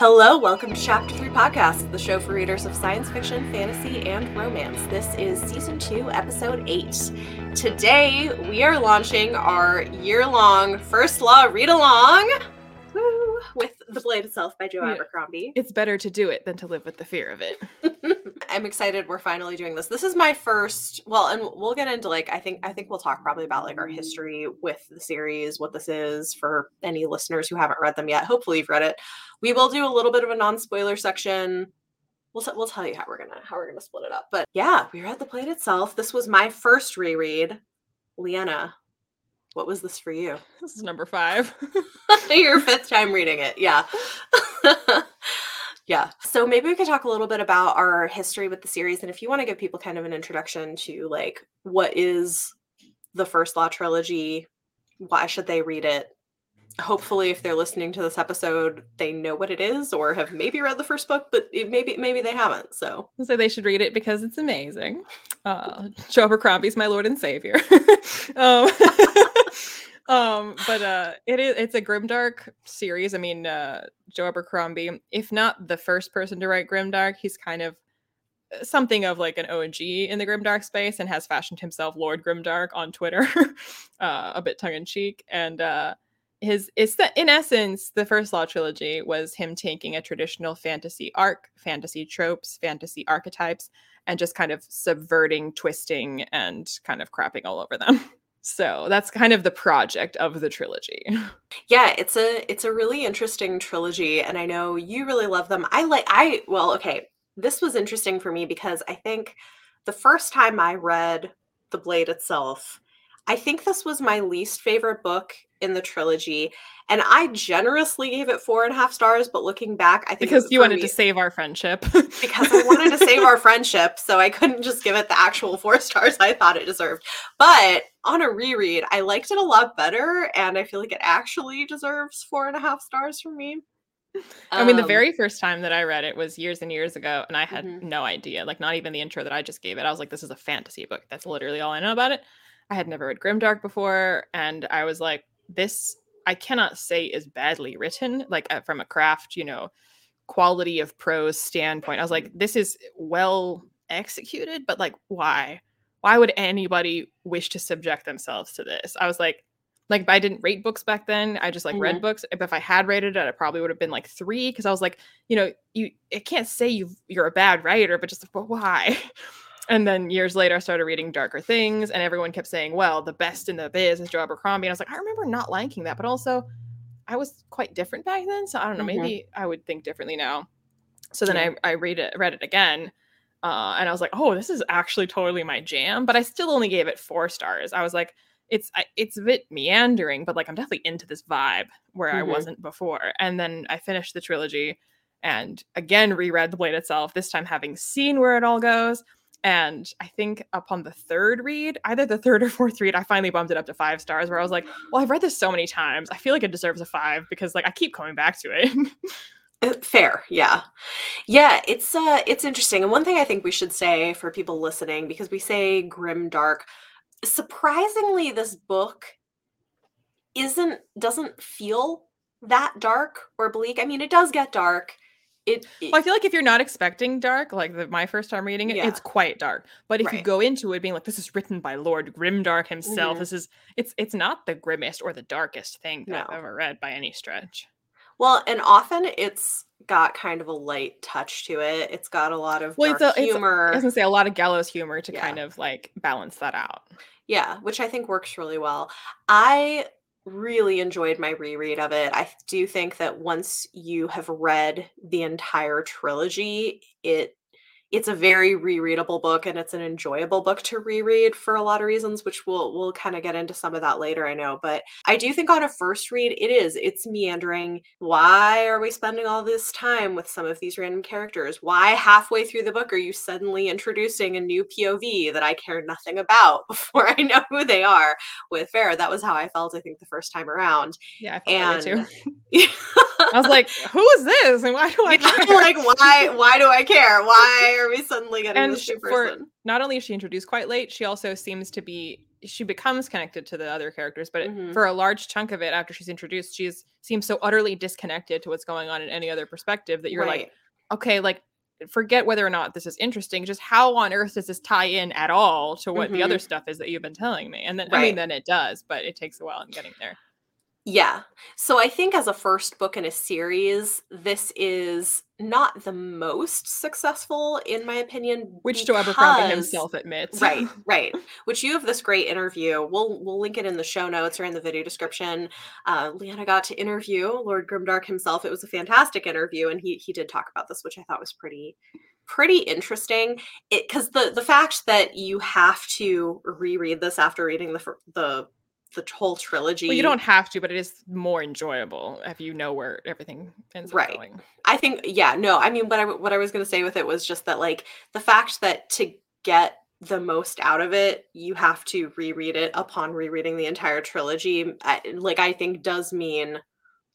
Hello, welcome to Chapter 3 Podcast, the show for readers of science fiction, fantasy, and romance. This is season 2, episode 8. Today, we are launching our year long First Law read along with The Blade Itself by Joe Yeah. Abercrombie. It's better to do it than to live with the fear of it. I'm excited we're finally doing this. This is my first well, and we'll get into like I think I think we'll talk probably about like our history with the series, what this is for any listeners who haven't read them yet. Hopefully you've read it. We will do a little bit of a non-spoiler section. We'll t- we'll tell you how we're gonna how we're gonna split it up. But yeah, we read the blade itself. This was my first reread. Leanna, what was this for you? This is number five. Your fifth time reading it. Yeah. yeah. So maybe we could talk a little bit about our history with the series. And if you want to give people kind of an introduction to like what is the first law trilogy, why should they read it? Hopefully, if they're listening to this episode, they know what it is or have maybe read the first book, but it, maybe maybe they haven't. So so they should read it because it's amazing. Uh, Joe Abercrombie's my lord and savior. um, um, but uh, it is it's a grimdark series. I mean, uh, Joe Abercrombie, if not the first person to write grimdark, he's kind of uh, something of like an OG in the grimdark space and has fashioned himself Lord Grimdark on Twitter, uh, a bit tongue in cheek. And uh, his it's the in essence the first law trilogy was him taking a traditional fantasy arc, fantasy tropes, fantasy archetypes, and just kind of subverting, twisting, and kind of crapping all over them. So that's kind of the project of the trilogy. yeah, it's a it's a really interesting trilogy, and I know you really love them. I like I well, okay. This was interesting for me because I think the first time I read The Blade itself, I think this was my least favorite book in the trilogy, and I generously gave it four and a half stars. But looking back, I think Because you wanted me- to save our friendship. because I wanted to save our friendship, so I couldn't just give it the actual four stars I thought it deserved. But on a reread, I liked it a lot better, and I feel like it actually deserves four and a half stars from me. I mean, the Um, very first time that I read it was years and years ago, and I had Mhm. no idea. Like, not even the intro that I just gave it. I was like, this is a fantasy book. That's literally all I know about it. I had never read Grimdark before, and I was like, this, I cannot say is badly written, like, uh, from a craft, you know, quality of prose standpoint. I was like, this is well executed, but like, why? Why would anybody wish to subject themselves to this? I was like, like, if I didn't rate books back then. I just like read books. If, if I had rated it, I probably would have been like three because I was like, you know, you I can't say you you're a bad writer, but just but why? And then years later, I started reading Darker Things, and everyone kept saying, "Well, the best in the biz is Joe Abercrombie." And I was like, I remember not liking that, but also, I was quite different back then, so I don't know. Mhm. Maybe I would think differently now. So then Yeah. I I read it read it again, uh, and I was like, "Oh, this is actually totally my jam." But I still only gave it four stars. I was like, "It's I, it's a bit meandering, but like I'm definitely into this vibe where I Mhm. wasn't before." And then I finished the trilogy, and again reread the blade itself. This time having seen where it all goes. And I think upon the third read, either the third or fourth read, I finally bumped it up to five stars. Where I was like, "Well, I've read this so many times. I feel like it deserves a five because like I keep coming back to it." Uh, Fair, yeah. Yeah, it's uh it's interesting. And one thing I think we should say for people listening, because we say grim dark, surprisingly, this book isn't doesn't feel that dark or bleak. I mean, it does get dark. It, it- Well, I feel like if you're not expecting dark, like the, my first time reading it, Yeah. it's quite dark. But if you go into it being like, this is written by Lord Grimdark himself, Mhm. this is it's it's not the grimmest or the darkest thing that No. I've ever read by any stretch. well, and often it's got kind of a light touch to it. It's got a lot of Well, it's a- it's humor. I was gonna say a lot of gallows humor to Yeah. kind of like balance that out. Yeah, which I think works really well. I really enjoyed my reread of it. I do think that once you have read the entire trilogy, it it's a very rereadable book and it's an enjoyable book to reread for a lot of reasons which we'll we'll kind of get into some of that later I know but I do think on a first read it is it's meandering why are we spending all this time with some of these random characters why halfway through the book are you suddenly introducing a new POV that I care nothing about before I know who they are with Ferro that was how I felt I think the first time around Yeah, I felt and too. I was like, who is this? And why do I care? like why why do I care why are we suddenly getting And this new for- person not only is she introduced quite late, she also seems to be she becomes connected to the other characters, but Mhm. for a large chunk of it, after she's introduced, she's seems so utterly disconnected to what's going on in any other perspective that you're like, okay, like forget whether or not this is interesting. Just how on earth does this tie in at all to what the other stuff is that you've been telling me? And then I Right. mean, then it does, but it takes a while in getting there. Yeah. So I think as a first book in a series, this is not the most successful, in my opinion. Which Joe Abercrombie himself admits. Right, right. Which you have this great interview. We'll we'll link it in the show notes or in the video description. Uh, Leanna got to interview Lord Grimdark himself. It was a fantastic interview, and he he did talk about this, which I thought was pretty pretty interesting. It because the the fact that you have to reread this after reading the the the whole trilogy. Well, you don't have to, but it is more enjoyable if you know where everything ends Right. up going. I think yeah, no. I mean, what I what I was going to say with it was just that like the fact that to get the most out of it, you have to reread it upon rereading the entire trilogy. I, like I think does mean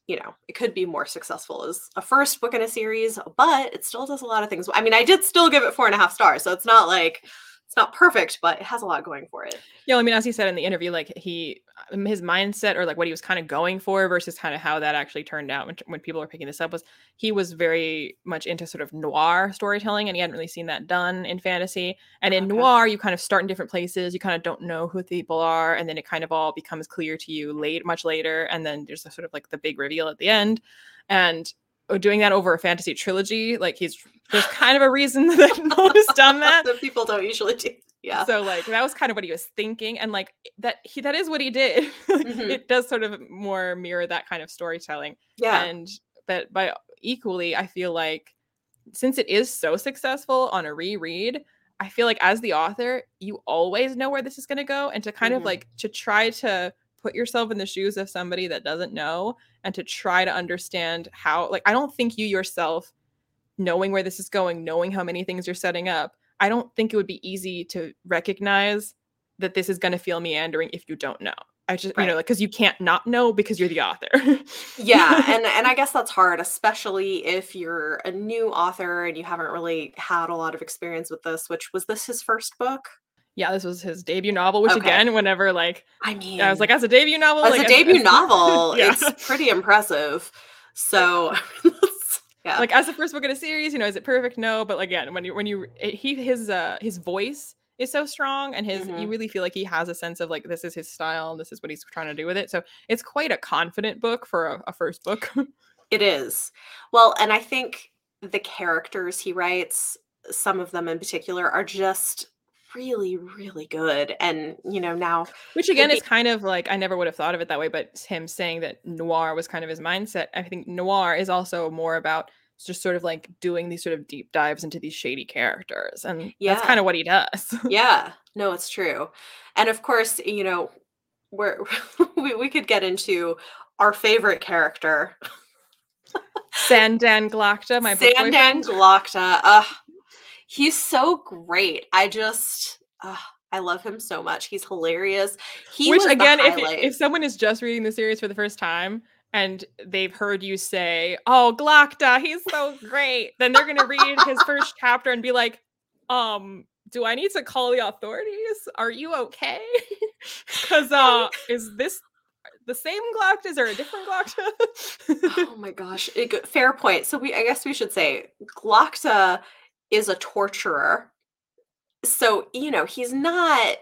you know it could be more successful as a first book in a series, but it still does a lot of things. I mean, I did still give it four and a half stars, so it's not like it's not perfect, but it has a lot going for it. Yeah, I mean, as he said in the interview, like he, um, his mindset or like what he was kind of going for versus kind of how that actually turned out when, when people are picking this up was he was very much into sort of noir storytelling and he hadn't really seen that done in fantasy. And in Okay. noir, you kind of start in different places, you kind of don't know who the people are, and then it kind of all becomes clear to you late, much later, and then there's a sort of like the big reveal at the end. And doing that over a fantasy trilogy, like he's there's kind of a reason that no has done that. that people don't usually do. Yeah. So like that was kind of what he was thinking, and like that he that is what he did. Like, Mhm. It does sort of more mirror that kind of storytelling, yeah. and but by equally, I feel like since it is so successful on a reread, I feel like as the author, you always know where this is going to go, and to kind Mhm. of like to try to put yourself in the shoes of somebody that doesn't know, and to try to understand how. Like I don't think you yourself knowing where this is going, knowing how many things you're setting up, I don't think it would be easy to recognize that this is going to feel meandering if you don't know. I just, you know, like, because you can't not know because you're the author. yeah and and i guess that's hard especially if you're a new author and you haven't really had a lot of experience with this which was this his first book yeah, this was his debut novel, which Okay. again, whenever like, i mean I was like, as a debut novel, as like, a debut novel yeah. it's pretty impressive so yeah like as the first book in a series, you know, is it perfect? No, but like, again, when you when you it, he his uh his voice is so strong and his you Mhm. really feel like he has a sense of like this is his style and this is what he's trying to do with it. So it's quite a confident book for a, a first book. it is well and i think the characters he writes some of them in particular are just really really good and you know now Which again is kind of like I never would have thought of it that way, but him saying that noir was kind of his mindset. I think noir is also more about just sort of like doing these sort of deep dives into these shady characters, and yeah. that's kind of what he does. yeah no it's true and of course you know we're we, we could get into our favorite character Sand dan Glokta, my sandan glocta uh, he's so great i just uh, i love him so much he's hilarious he Which again, if if someone is just reading the series for the first time and they've heard you say, "Oh, Glokta, he's so great," then they're gonna read his first chapter and be like, "Um, do I need to call the authorities? Are you okay? Because uh, is this the same Gloktas or a different Glokta?" oh my gosh it fair point so we i guess we should say glokta is a torturer so you know he's not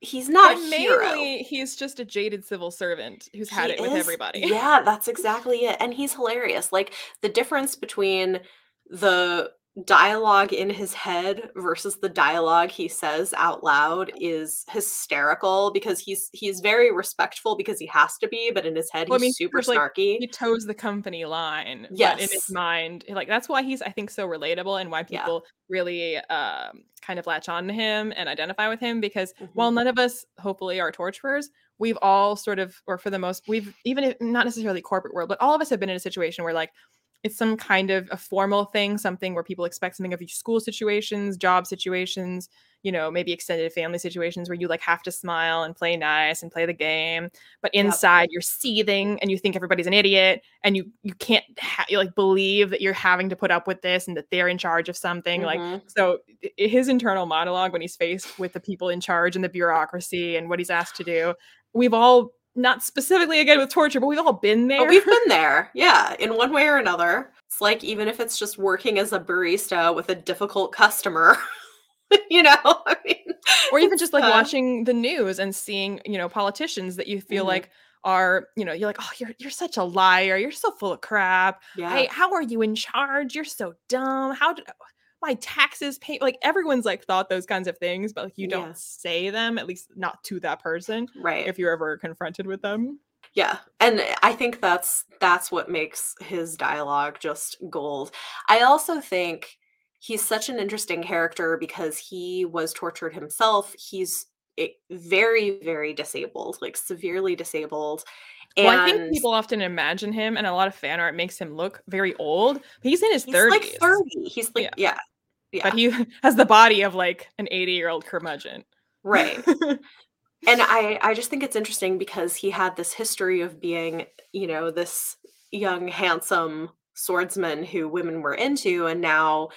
he's not but a hero mainly, he's just a jaded civil servant who's had He it with is- everybody. Yeah, that's exactly it. And he's hilarious. Like the difference between the dialogue in his head versus the dialogue he says out loud is hysterical because he's he's very respectful because he has to be, but in his head Well, I he's mean, super like, snarky. he toes the company line but in his mind like that's why he's i think so relatable and why Yeah. people really um kind of latch on to him and identify with him because while Mhm. none of us hopefully are torturers we've all sort of or for the most we've even if not necessarily corporate world but all of us have been in a situation where like it's some kind of a formal thing, something where people expect something of you school situations, job situations, you know, maybe extended family situations where you like have to smile and play nice and play the game, but inside yep. you're seething and you think everybody's an idiot and you you can't ha- you like believe that you're having to put up with this and that they're in charge of something. Mm-hmm. Like so his internal monologue when he's faced with the people in charge and the bureaucracy and what he's asked to do, we've all not specifically again with torture, but we've all been there. We've been there. Yeah, in one way or another. It's like even if it's just working as a barista with a difficult customer. you know, I mean, or even just like uh, watching the news and seeing, you know, politicians that you feel mm-hmm. like are, you know, you're like, oh, you're you're such a liar. You're so full of crap. Yeah. Hey, how are you in charge? You're so dumb. How did my taxes pay like everyone's like thought those kinds of things but like you don't yeah. say them at least not to that person right if you're ever confronted with them yeah and i think that's that's what makes his dialogue just gold i also think he's such an interesting character because he was tortured himself he's very very disabled like severely disabled and well, I think people often imagine him, and a lot of fan art makes him look very old. But he's in his he's 30s. like 30. He's like, yeah. yeah. Yeah. But he has the body of like an 80 year old curmudgeon. Right. and I, I just think it's interesting because he had this history of being, you know, this young, handsome swordsman who women were into, and now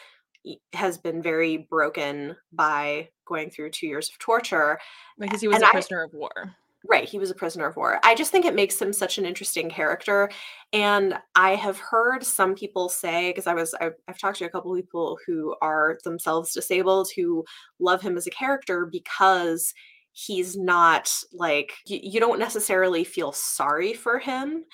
has been very broken by going through two years of torture. Because he was and a prisoner I, of war. Right, he was a prisoner of war. I just think it makes him such an interesting character. And I have heard some people say, because I was, I've, I've, talked to a couple people who are themselves disabled who love him as a character because he's not like, you, you don't necessarily feel sorry for him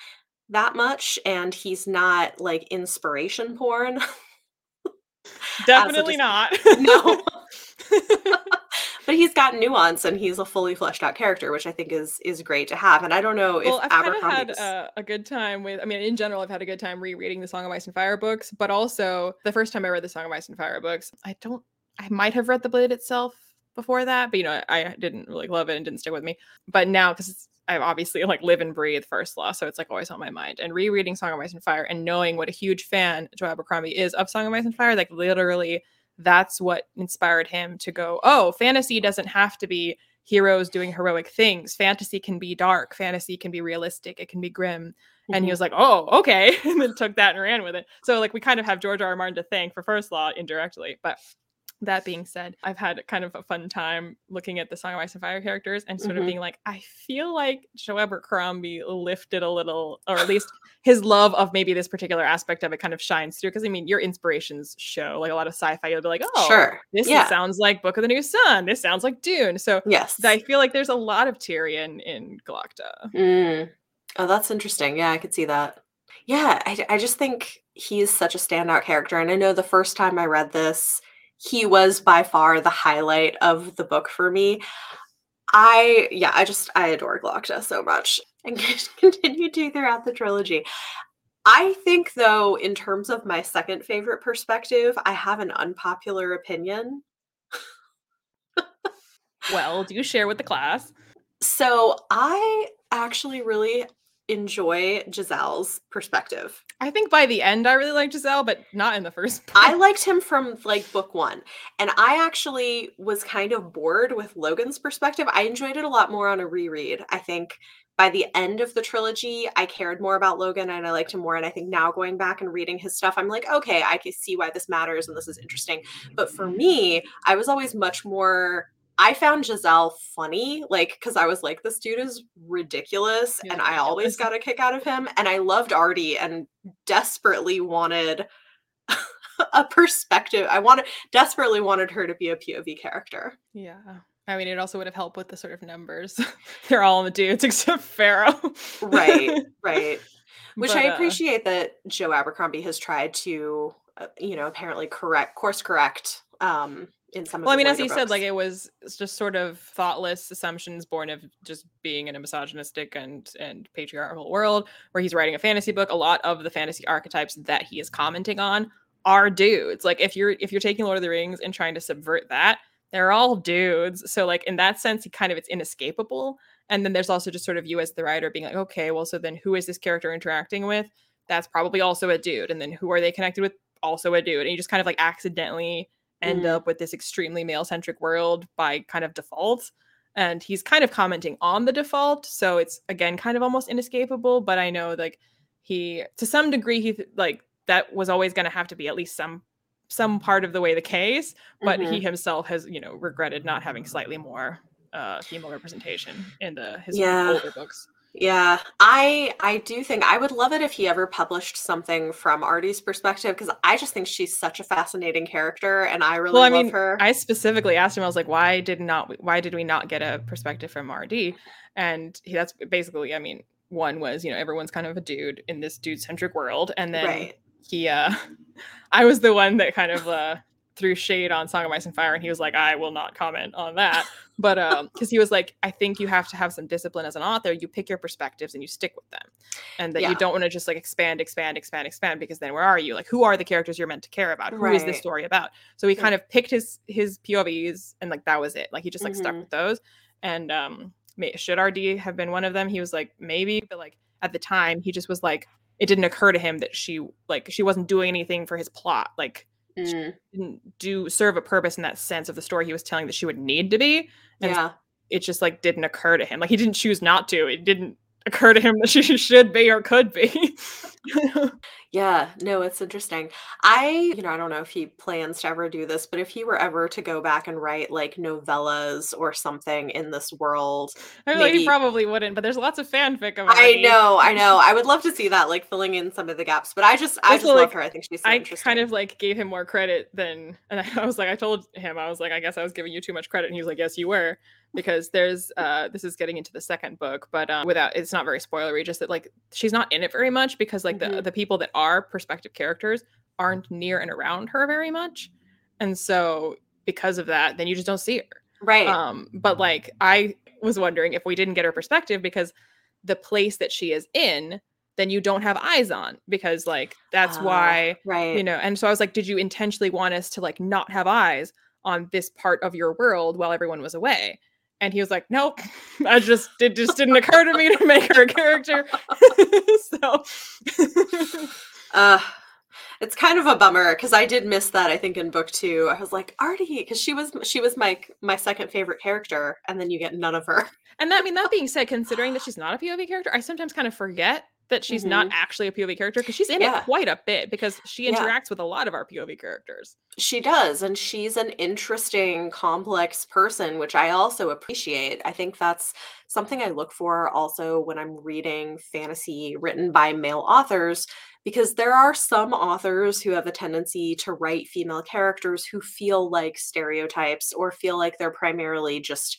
that much. And he's not like inspiration porn. Definitely not. no. but he's got nuance and he's a fully fleshed out character, which I think is is great to have. And I don't know if well, I've Abercrombie had uh, a good time with. I mean, in general, I've had a good time rereading the Song of Ice and Fire books, but also the first time I read the Song of Ice and Fire books, I don't. I might have read the Blade itself before that, but you know, I didn't really love it and didn't stick with me. But now, because I obviously like live and breathe First Law, so it's like always on my mind. And rereading Song of Ice and Fire and knowing what a huge fan Joe Abercrombie is of Song of Ice and Fire, like literally that's what inspired him to go, oh, fantasy doesn't have to be heroes doing heroic things. Fantasy can be dark, fantasy can be realistic, it can be grim. Mm-hmm. And he mm-hmm. was like, oh, okay. and then took that and ran with it. So, like, we kind of have George R. R. Martin to thank for First Law indirectly. But that being said, I've had kind of a fun time looking at the Song of Ice and Fire characters and sort mm-hmm. of being like, I feel like Joe Abercrombie lifted a little, or at least his love of maybe this particular aspect of it kind of shines through. Because I mean, your inspirations show like a lot of sci-fi. You'll be like, oh, sure, this yeah. sounds like Book of the New Sun. This sounds like Dune. So yes, I feel like there's a lot of Tyrion in Glokta. Mm. Oh, that's interesting. Yeah, I could see that. Yeah, I, I just think he's such a standout character, and I know the first time I read this he was by far the highlight of the book for me. I yeah, I just I adore Glokta so much and continue to throughout the trilogy. I think though, in terms of my second favorite perspective, I have an unpopular opinion. well, do you share with the class? So I actually really enjoy Jezal's perspective. I think by the end I really liked Jezal, but not in the first book. I liked him from like book one. And I actually was kind of bored with Logen's perspective. I enjoyed it a lot more on a reread. I think by the end of the trilogy, I cared more about Logen and I liked him more. And I think now going back and reading his stuff, I'm like, okay, I can see why this matters and this is interesting. But for me, I was always much more I found Jezal funny, like, because I was like, this dude is ridiculous, and I always got a kick out of him. And I loved Ardee and desperately wanted a perspective. I wanted desperately wanted her to be a POV character. Yeah. I mean, it also would have helped with the sort of numbers. They're all in the dudes except Ferro. right, right. Which but, I uh appreciate uh, that Joe Abercrombie has tried to, uh, you know, apparently correct, course correct um, in some well i mean as books. said like it was just sort of thoughtless assumptions born of just being in a misogynistic and and patriarchal world where he's writing a fantasy book a lot of the fantasy archetypes that he is commenting on are dudes like if you're if you're taking lord of the rings and trying to subvert that they're all dudes so like in that sense he kind of it's inescapable and then there's also just sort of you as the writer being like okay well so then who is this character interacting with that's probably also a dude. And then who are they connected with? Also a dude. And you just kind of like accidentally end Mhm. up with this extremely male centric world by kind of default. And he's kind of commenting on the default. So it's again kind of almost inescapable. But I know like he, to some degree, he like that was always going to have to be at least some some part of the way the case but Mhm. he himself has you know regretted not having slightly more uh female representation in the his Yeah. older books Yeah, I I do think I would love it if he ever published something from Ardee's perspective because I just think she's such a fascinating character and I really well i love mean her. i specifically asked him i was like why did not why did we not get a perspective from Ardee and he, that's basically i mean one was you know everyone's kind of a dude in this dude centric world and then right. he uh i was the one that kind of uh threw shade on song of ice and fire and he was like i will not comment on that but um because he was like i think you have to have some discipline as an author. You pick your perspectives and you stick with them. And that Yeah. you don't want to just like expand expand expand expand because then where are you? Like who are the characters you're meant to care about? Who is this story about? So he Yeah. kind of picked his his povs and like that was it. Like he just like stuck Mhm. with those. And um may, should Ardee have been one of them? He was like maybe but like at the time he just was like it didn't occur to him that she like she wasn't doing anything for his plot. Like Mm, didn't do serve a purpose in that sense of the story he was telling that she would need to be and yeah. it just like didn't occur to him. Like he didn't choose not to. It didn't occur to him that she should be or could be Yeah, no, it's interesting. I, you know, I don't know if he plans to ever do this, but if he were ever to go back and write like novellas or something in this world, I like he probably wouldn't but there's lots of fanfic of I know, I know. I would love to see that, like filling in some of the gaps. But I just, I Also, just love like, her. I think she's so I interesting. kind of like gave him more credit than, and I was like, I told him, I was like, I guess I was giving you too much credit, and he was like, Yes, you were, because there's, uh, this is getting into the second book, but um, without, it's not very spoilery, just that like she's not in it very much because like the Mhm. the people that are perspective characters aren't near and around her very much, and so because of that, then you just don't see her. right. Um, but like I was wondering if we didn't get her perspective because the place that she is in, then you don't have eyes on because like that's Ah, why right. you know. And so I was like, did you intentionally want us to like not have eyes on this part of your world while everyone was away? And he was like, nope, I just it just didn't occur to me to make her a character. so Uh, it's kind of a bummer because I did miss that. I think in book two, I was like Ardee because she was she was my my second favorite character, and then you get none of her. And that, I mean, that being said, considering that she's not a POV character, I sometimes kind of forget that she's not mm-hmm. actually a POV character because she's in Yeah. it quite a bit because she Yeah. interacts with a lot of our POV characters. She does, and she's an interesting, complex person, which I also appreciate. I think that's something I look for also when I'm reading fantasy written by male authors, because there are some authors who have a tendency to write female characters who feel like stereotypes or feel like they're primarily just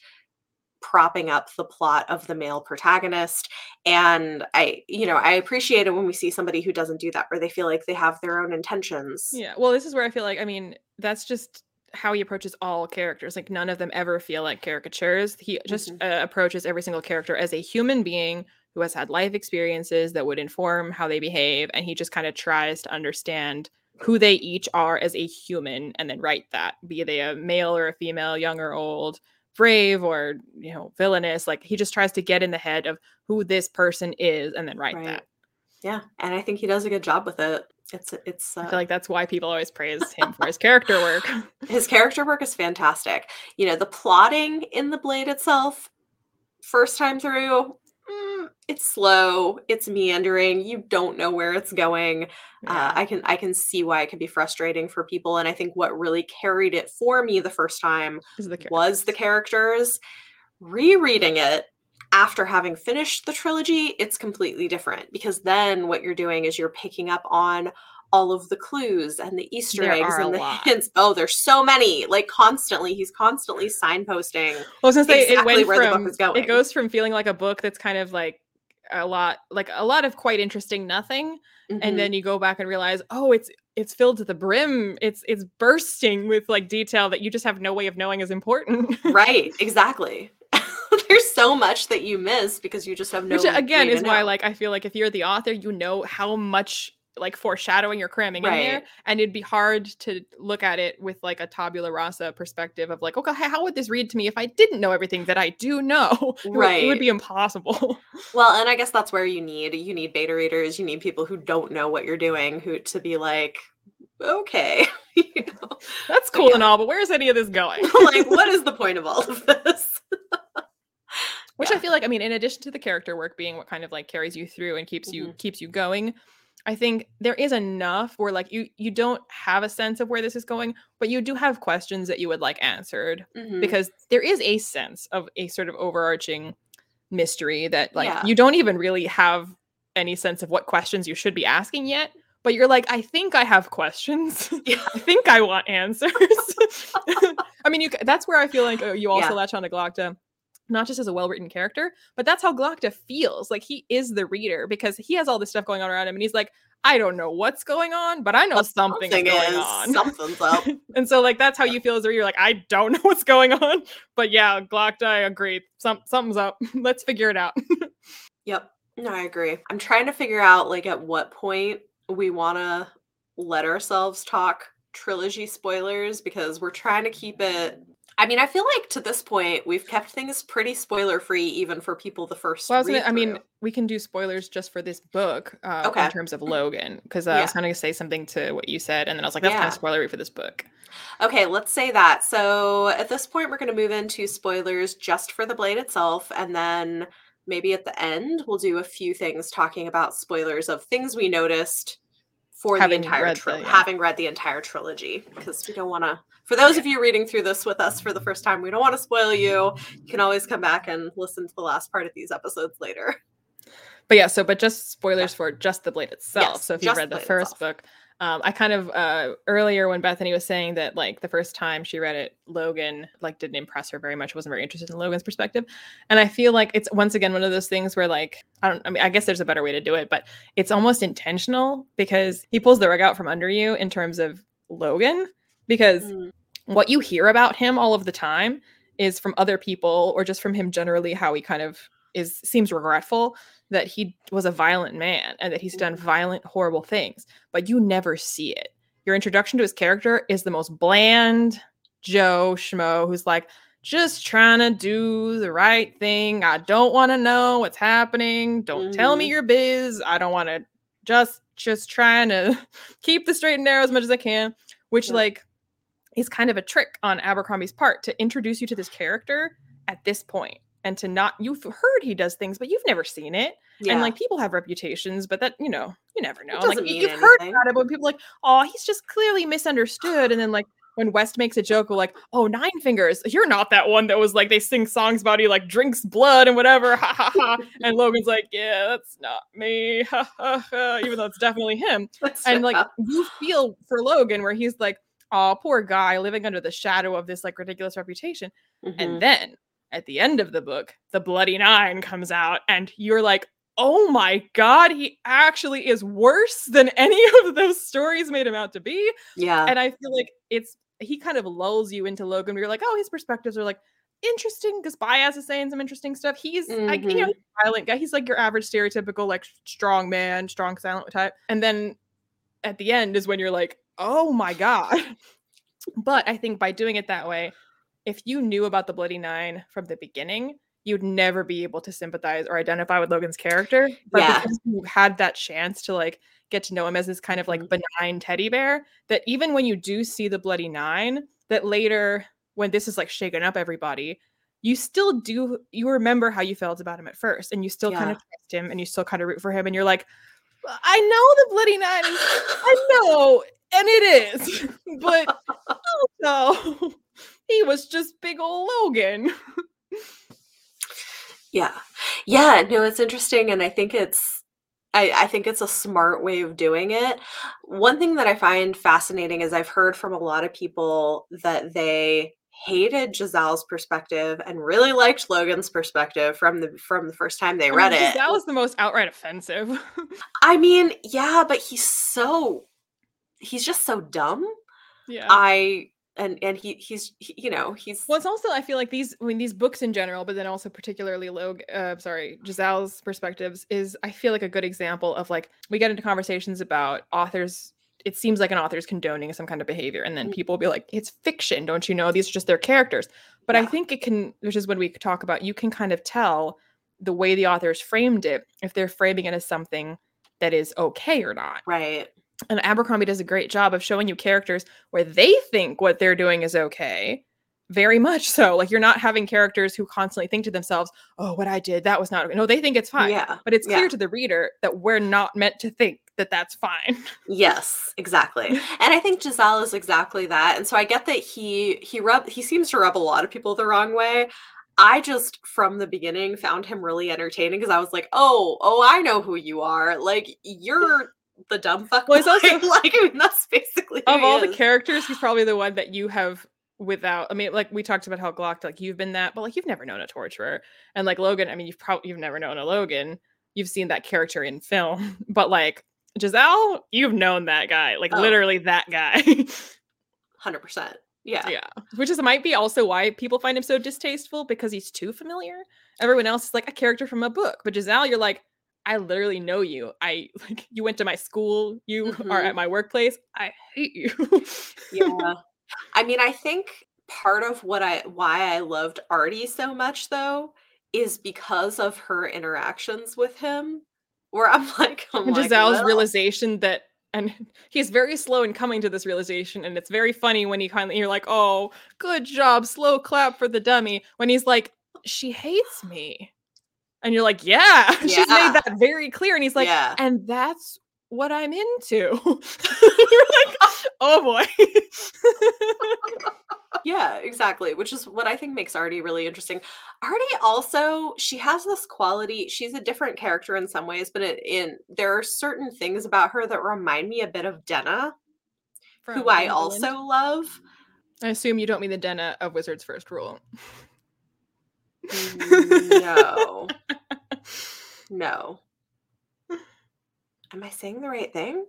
propping up the plot of the male protagonist and i you know i appreciate it when we see somebody who doesn't do that where they feel like they have their own intentions Yeah. Well, this is where I feel like, I mean, that's just how he approaches all characters. Like, none of them ever feel like caricatures. He just uh, approaches every single character as a human being who has had life experiences that would inform how they behave. And he just kind of tries to understand who they each are as a human and then write that, be they a male or a female, young or old, brave or, you know, villainous. Like, he just tries to get in the head of who this person is and then write Right. that. Yeah, and I think he does a good job with it. It's it's uh, I feel like that's why people always praise him for his character work. his character work is fantastic. You know, the plotting in the blade itself, first time through, it's slow, it's meandering. You don't know where it's going. Uh, I can I can see why it can be frustrating for people, and I think what really carried it for me the first time the was the characters. Rereading it after having finished the trilogy, it's completely different because then what you're doing is you're picking up on all of the clues and the Easter There eggs and the lot. hints. Oh, there's so many. Like constantly, he's constantly signposting. Well, I was gonna say exactly it went where the book from is going. it goes from feeling like a book that's kind of like a lot like a lot of quite interesting nothing Mhm. and then you go back and realize oh it's it's filled to the brim it's it's bursting with like detail that you just have no way of knowing is important right, exactly. there's so much that you miss because you just have no. which again is why know. like i feel like if you're the author you know how much like foreshadowing or cramming Right. in there and it'd be hard to look at it with like a tabula rasa perspective of like okay how would this read to me if i didn't know everything that i do know? Right it would be impossible. Well, and I guess that's where you need you need beta readers, you need people who don't know what you're doing who to be like, okay, you know, that's cool and all but where's any of this going? Like what is the point of all of this? which Yeah. i feel like i mean in addition to the character work being what kind of like carries you through and keeps you mm-hmm. keeps you going i think there is enough where like you you don't have a sense of where this is going but you do have questions that you would like answered Mhm. because there is a sense of a sort of overarching mystery that like Yeah. you don't even really have any sense of what questions you should be asking yet but you're like i think i have questions Yeah. i think i want answers i mean you that's where i feel like uh, you also Yeah. latch on to Glokta not just as a well-written character but that's how Glokta feels like he is the reader because he has all this stuff going on around him and he's like i don't know what's going on but i know something's Something going is on something's up. and so like that's how you feel as a reader. Like I don't know what's going on, but yeah, Glokta, I agree. Some something's up. Let's figure it out. Yep. No, I agree. I'm trying to figure out like at what point we want to let ourselves talk trilogy spoilers because we're trying to keep it I mean, I feel like to this point we've kept things pretty spoiler free even for people the first well, I, I mean, we can do spoilers just for this book uh, Okay. in terms of Logen, because uh, I was kind to say something to what you said, and then I was like, that's kind Yeah. of spoilery for this book. Okay, let's say that. So at this point, we're going to move into spoilers just for the blade itself. And then maybe at the end, we'll do a few things talking about spoilers of things we noticed for Having the entire trilogy, yeah. having read the entire trilogy. Because we don't want to, for those of you reading through this with us for the first time, we don't want to spoil you. You can always come back and listen to the last part of these episodes later. But yeah, so but just spoilers for just the blade itself. Yes, so if you read the the first itself. book, um, I kind of uh, earlier when Bethany was saying that like the first time she read it, Logen like didn't impress her very much. wasn't very interested in Logen's perspective, and I feel like it's once again one of those things where like I don't. I mean, I guess there's a better way to do it, but it's almost intentional because he pulls the rug out from under you in terms of Logen because Mm, what you hear about him all of the time is from other people or just from him generally how he kind of is seems regretful that he was a violent man and that he's done Mhm. violent horrible things but you never see it your introduction to his character is the most bland joe schmo who's like just trying to do the right thing i don't want to know what's happening don't tell me Mhm. your biz i don't want to just just trying to keep the straight and narrow as much as i can which Yep. like is kind of a trick on Abercrombie's part to introduce you to this character at this point and to not you've heard he does things but you've never seen it. Yeah. and like people have reputations but that you know you never know. Like you've heard about it but people are like oh he's just clearly misunderstood. And then like when West makes a joke of like, oh, Nine Fingers, you're not that one that was like they sing songs about he like drinks blood and whatever, ha ha ha. And Logen's like, yeah, that's not me, ha ha ha, even though it's definitely him. That's and like you feel for Logen where he's like, oh, poor guy living under the shadow of this like ridiculous reputation. Mhm. And then at the end of the book, the Bloody Nine comes out, and you're like, oh my god, he actually is worse than any of those stories made him out to be. yeah. And I feel like it's he kind of lulls you into Logen where you're like, oh, his perspectives are like interesting because Bayaz is saying some interesting stuff. He's like, you know, Mhm. violent guy. He's like your average stereotypical like strong man, strong silent type. And then at the end is when you're like, oh my god. but I think by doing it that way, if you knew about the Bloody Nine from the beginning, you'd never be able to sympathize or identify with Logen's character. But Yeah. because you had that chance to like get to know him as this kind of like Mhm. benign teddy bear, that even when you do see the Bloody Nine, that later when this is like shaken up everybody, you still do you remember how you felt about him at first, and you still kind of trust him and you still kind of root for him, and you're like, I know the Bloody Nine I know, and it is, but also he was just big old Logen. Yeah. Yeah, no, it's interesting and I think it's I, I think it's a smart way of doing it. One thing that I find fascinating is I've heard from a lot of people that they hated Jezal's perspective and really liked Logen's perspective from the from the first time they read it. That was the most outright offensive. I mean, yeah, but he's so he's just so dumb. yeah. I and and he he's he, you know he's well it's also i feel like these i mean these books in general but then also particularly log uh sorry jezal's perspectives is i feel like a good example of like we get into conversations about authors it seems like an author's condoning some kind of behavior and then Mm. people will be like it's fiction don't you know these are just their characters but i think it can which is when we talk about you can kind of tell the way the author's framed it if they're framing it as something that is okay or not right and Abercrombie does a great job of showing you characters where they think what they're doing is okay. Very much so. Like you're not having characters who constantly think to themselves, "Oh, what I did, that was not okay." No, they think it's fine. yeah But it's clear yeah. to the reader that we're not meant to think that that's fine. Yes, exactly. And I think Jezal is exactly that. And so I get that he he rub he seems to rub a lot of people the wrong way. I just from the beginning found him really entertaining because I was like, "Oh, oh, I know who you are. Like you're the dumb fuck." Well, he's also- like I mean that's basically of all the characters, he's probably the one that you have without I mean, like we talked about how Glock, like you've been that, but like you've never known a torturer. And like Logen, I mean, you've probably you've never known a Logen. You've seen that character in film. But like Jezal, you've known that guy. Like Oh. literally that guy. 100%. Yeah. Yeah. Which is might be also why people find him so distasteful because he's too familiar. Everyone else is like a character from a book. But Jezal, you're like, I literally know you. I like you went to my school, you are Mhm. at my workplace. I hate you. Yeah. I mean, I think part of what I why I loved Ardee so much though is because of her interactions with him. Where I'm like, and like, Jezal's well, realization that and he's very slow in coming to this realization and it's very funny when he kindly you're like oh good job slow clap for the dummy when he's like she hates me and you're like yeah she's made that very clear and he's like yeah. and that's what I'm into. You're like, oh boy. Yeah, exactly. Which is what I think makes Ardee really interesting. Ardee also, she has this quality. She's a different character in some ways, but it, in there are certain things about her that remind me a bit of Denna, who From I also love. I assume you don't mean the Denna of Wizard's First Rule. No. No. Am I saying the right thing?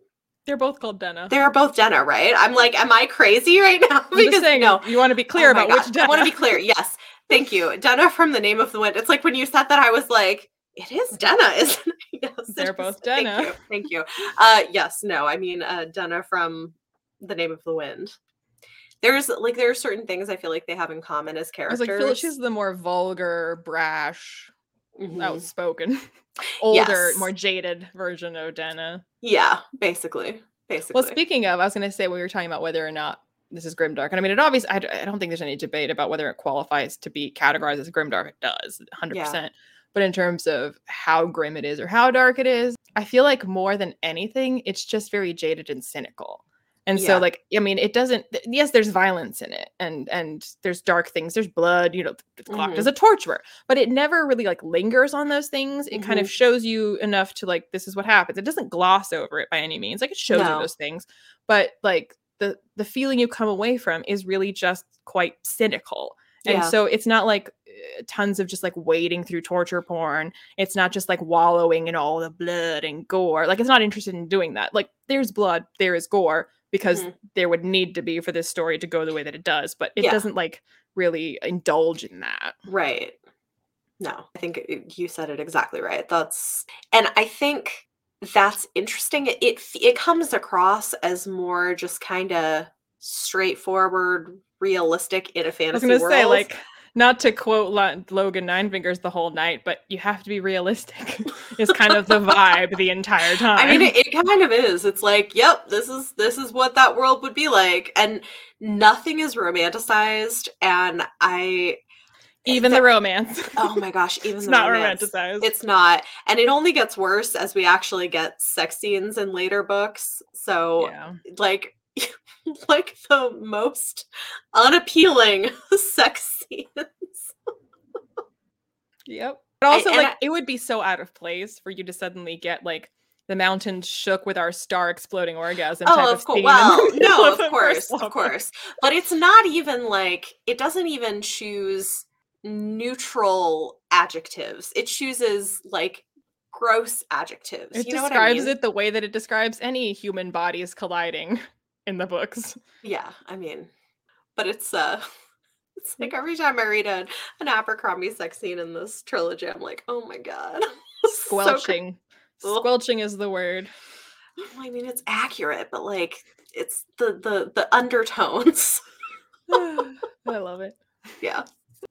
They're both called Denna. They're both Denna, right? I'm like, am I crazy right now? I'm just saying, no. you want to be clear Oh about God. which Denna. I want to be clear. Yes. Thank you. Denna from the name of the wind. It's like when you said that, I was like, it is Denna, isn't it? Yes. They're is. both Thank Denna. you. Thank you. Uh yes, no, I mean uh Denna from the name of the wind. There's like there are certain things I feel like they have in common as characters. I was like, Phyllis is the more vulgar, brash, Mhm. outspoken, older, Yes. more jaded version of Denna. Yeah, basically. Basically. Well, speaking of, I was going to say we were talking about whether or not this is grimdark, and I mean, it obviously, I don't think there's any debate about whether it qualifies to be categorized as grimdark. It does, hundred percent. But in terms of how grim it is or how dark it is, I feel like more than anything, it's just very jaded and cynical. And so, like, I mean, it doesn't. th- Yes, there's violence in it, and and there's dark things. There's blood. You know, the clock Mhm. is a torturer, but it never really like lingers on those things. It kind of Mhm. shows you enough to like, this is what happens. It doesn't gloss over it by any means. Like, it shows you those things, but like the the feeling you come away from is really just quite cynical. And Yeah. so it's not like uh, tons of just like wading through torture porn. It's not just like wallowing in all the blood and gore. Like it's not interested in doing that. Like there's blood, there is gore because Mhm. there would need to be for this story to go the way that it does, but it Yeah. doesn't like really indulge in that. Right. No, I think it- you said it exactly right. That's and I think that's interesting. It it, it comes across as more just kind of straightforward, realistic in a I was fantasy gonna world. say like not to quote Lo- Logen Nine Fingers the whole night, but you have to be realistic. is kind of the vibe the entire time. I mean, it, it kind of is. It's like, yep, this is this is what that world would be like, and nothing is romanticized. And I, even the romance. oh my gosh, even it's the not romance. romanticized. It's not. And it only gets worse as we actually get sex scenes in later books. So yeah. like like the most unappealing sex Yep. But also, and like, I- it would be so out of place for you to suddenly get like the mountains shook with our star exploding orgasm type Oh, of of course. Well, no, of of course, of course. But it's not even like it doesn't even choose neutral adjectives. It chooses like gross adjectives. It you know what I describes mean? it the way that it describes any human bodies colliding in the books. Yeah, I mean, but it's uh it's like every time I read an, an Abercrombie sex scene in this trilogy, I'm like, oh my god. Squelching. So Squelching is the word. I mean, it's accurate, but like it's the the the undertones. I love it. Yeah.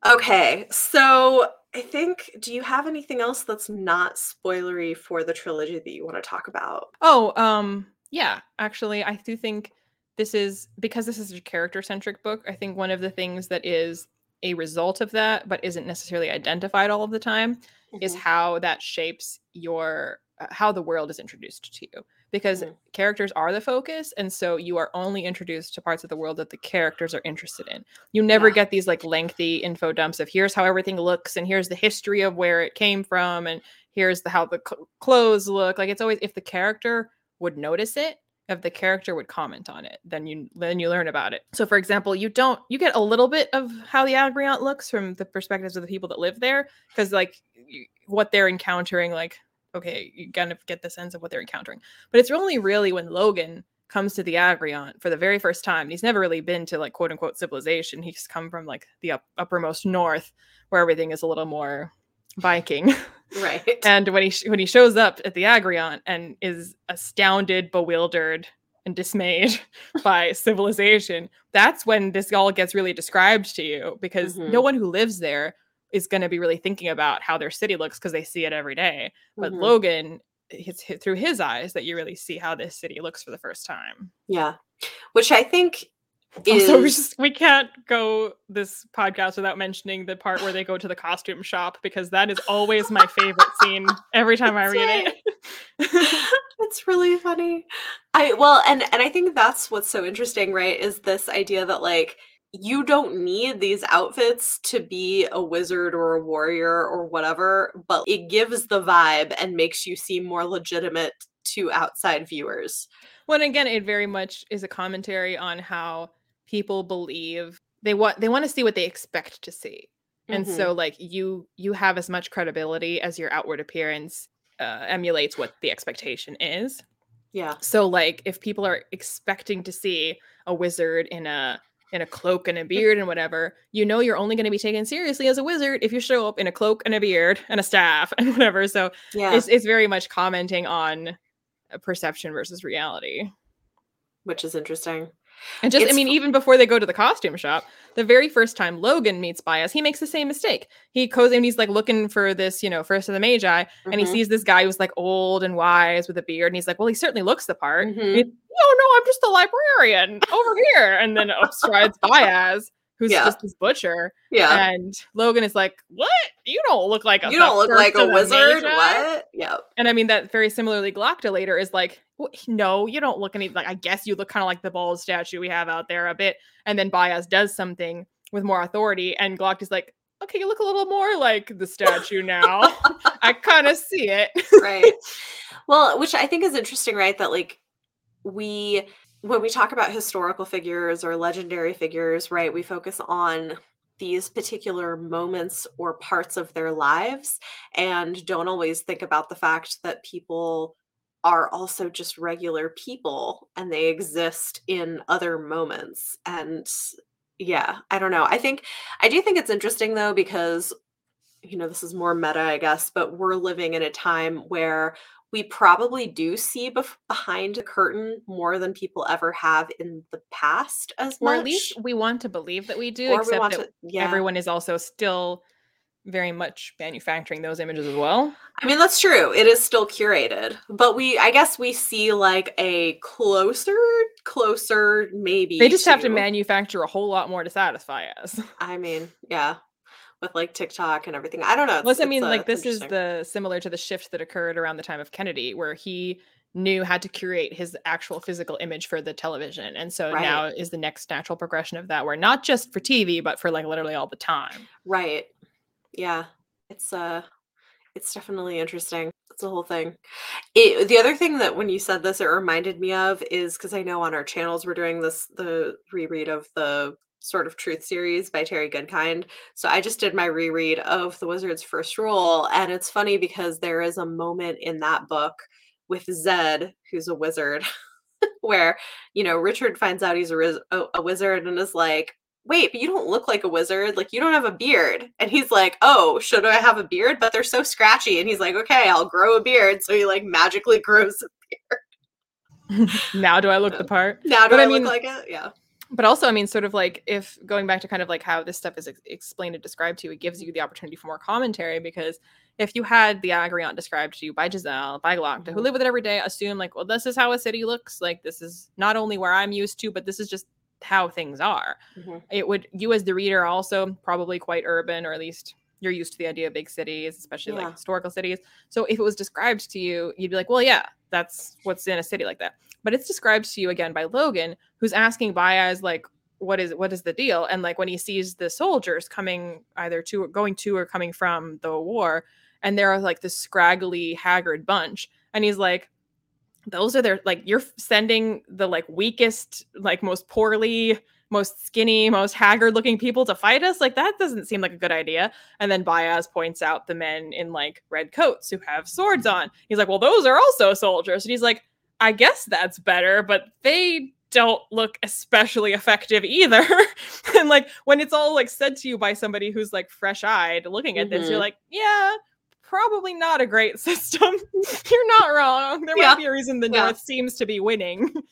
Okay, so I think do you have anything else that's not spoilery for the trilogy that you want to talk about? Oh, um yeah, actually I do think this is because this is a character centric book. I think one of the things that is a result of that but isn't necessarily identified all of the time mm-hmm. is how that shapes your uh, how the world is introduced to you because mm-hmm. characters are the focus and so you are only introduced to parts of the world that the characters are interested in you never yeah. get these like lengthy info dumps of here's how everything looks and here's the history of where it came from and here's the how the cl- clothes look like it's always if the character would notice it if the character would comment on it then you then you learn about it so for example you don't you get a little bit of how the Agriont looks from the perspectives of the people that live there because like what they're encountering like okay, you kind of get the sense of what they're encountering. But it's only really when Logen comes to the Agriont for the very first time. He's never really been to like quote unquote civilization. He's come from like the up, uppermost north where everything is a little more Viking. Right. and when he sh- when he shows up at the Agriont and is astounded, bewildered, and dismayed by civilization, that's when this all gets really described to you because mm-hmm. no one who lives there is going to be really thinking about how their city looks because they see it every day. But mm-hmm. Logen, it's through his eyes that you really see how this city looks for the first time. Yeah, which I think is... Also, we just we can't go this podcast without mentioning the part where they go to the costume shop because that is always my favorite scene every time I read right. it. it's really funny. I well, and and I think that's what's so interesting, right? Is this idea that like you don't need these outfits to be a wizard or a warrior or whatever, but it gives the vibe and makes you seem more legitimate to outside viewers. Well, and again, it very much is a commentary on how people believe they want they want to see what they expect to see. And mm-hmm. so like you you have as much credibility as your outward appearance uh, emulates what the expectation is. Yeah. So like if people are expecting to see a wizard in a in a cloak and a beard and whatever, you know you're only going to be taken seriously as a wizard if you show up in a cloak and a beard and a staff and whatever. So yeah. it's, it's very much commenting on perception versus reality. Which is interesting. And just, it's I mean, even before they go to the costume shop, the very first time Logen meets Bayaz, he makes the same mistake. He goes and he's like looking for this, you know, first of the Magi, mm-hmm. and he mm-hmm. sees this guy who's like old and wise with a beard, and he's like, well, he certainly looks the part. Mm-hmm. Oh no, I'm just the librarian over here, and then up strides Bayaz, who's yeah. just this butcher. Yeah. And Logen is like, "What? You don't look like a you don't look like a wizard. What? And I mean that very similarly, Glokta later is like, "No, you don't look any like. I guess you look kind of like the bald statue we have out there a bit." And then Bayaz does something with more authority, and Glock is like, "Okay, you look a little more like the statue now. I kind of see it." right. Well, which I think is interesting, right? That like we when we talk about historical figures or legendary figures, right, we focus on these particular moments or parts of their lives and don't always think about the fact that people are also just regular people and they exist in other moments. And yeah, I don't know. I think, I do think it's interesting though, because, you know, this is more meta, I guess, but we're living in a time where we probably do see bef- behind the curtain more than people ever have in the past as or much. at least we want to believe that we do or except we that to, yeah. everyone is also still very much manufacturing those images as well. I mean that's true. It is still curated. But we i guess we see like a closer closer maybe they just to, have to manufacture a whole lot more to satisfy us. I mean yeah with like TikTok and everything. I don't know. Plus, I mean, uh, like this is the similar to the shift that occurred around the time of Kennedy, where he knew how to curate his actual physical image for the television. And so right. now is the next natural progression of that, where not just for TV, but for like literally all the time. Right. Yeah. It's uh it's definitely interesting. It's a whole thing. It, the other thing that when you said this, it reminded me of is because I know on our channels we're doing this the reread of the Sword of Truth series by Terry Goodkind. So I just did my reread of The Wizard's First Rule. And it's funny because there is a moment in that book with Zedd, who's a wizard, where, you know, Richard finds out he's a, riz- a, a wizard and is like, wait, but you don't look like a wizard. Like, you don't have a beard. And he's like, oh, should I have a beard? But they're so scratchy. And he's like, okay, I'll grow a beard. So he like magically grows a beard. now do I look the um, part? Now do but I, I mean, look like it? Yeah. But also, I mean, sort of like if going back to kind of like how this stuff is ex- explained and described to you, it gives you the opportunity for more commentary because if you had the Agriont described to you by Jezal, by who mm-hmm. live with it every day, assume like, well, this is how a city looks. Like, this is not only where I'm used to, but this is just how things are. Mm-hmm. It would you as the reader also probably quite urban, or at least you're used to the idea of big cities, especially yeah. like historical cities. So if it was described to you, you'd be like, well, yeah, that's what's in a city like that. But it's described to you again by Logen, who's asking Bayaz like, what is what is the deal? And like when he sees the soldiers coming either to going to or coming from the war, and they're like this scraggly, haggard bunch, and he's like, those are their like you're sending the like weakest like most poorly most skinny most haggard looking people to fight us? Like that doesn't seem like a good idea. And then Bayaz points out the men in like red coats who have swords on. He's like well those are also soldiers. And he's like i guess that's better but they don't look especially effective either and like when it's all like said to you by somebody who's like fresh eyed looking at mm-hmm. this you're mm-hmm. like yeah probably not a great system. You're not wrong. There yeah. might be a reason the yeah. North seems to be winning.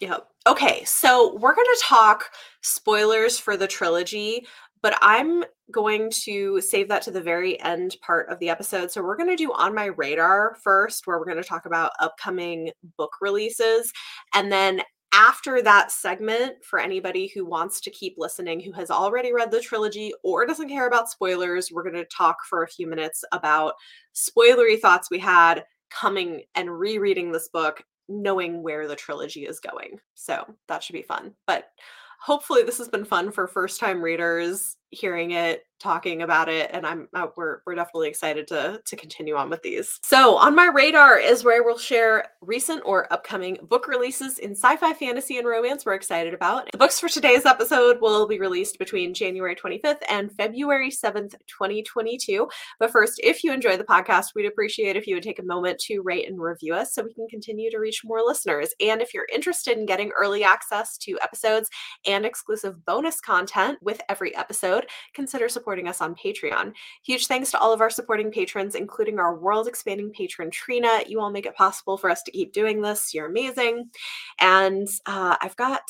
Yep. Okay, so we're going to talk spoilers for the trilogy, but I'm going to save that to the very end part of the episode. So we're going to do on my radar first, where we're going to talk about upcoming book releases. And then after that segment, for anybody who wants to keep listening, who has already read the trilogy or doesn't care about spoilers, we're going to talk for a few minutes about spoilery thoughts we had coming and rereading this book, knowing where the trilogy is going. So that should be fun. But hopefully, this has been fun for first time readers hearing it talking about it and i'm uh, we're, we're definitely excited to to continue on with these. So on my radar is where we'll share recent or upcoming book releases in sci-fi fantasy and romance we're excited about. The books for today's episode will be released between january 25th and february 7th 2022 but first if you enjoy the podcast we'd appreciate if you would take a moment to rate and review us so we can continue to reach more listeners. And if you're interested in getting early access to episodes and exclusive bonus content with every episode consider supporting us on Patreon. Huge thanks to all of our supporting patrons, including our world expanding patron Trina. You all make it possible for us to keep doing this. You're amazing. And uh, I've got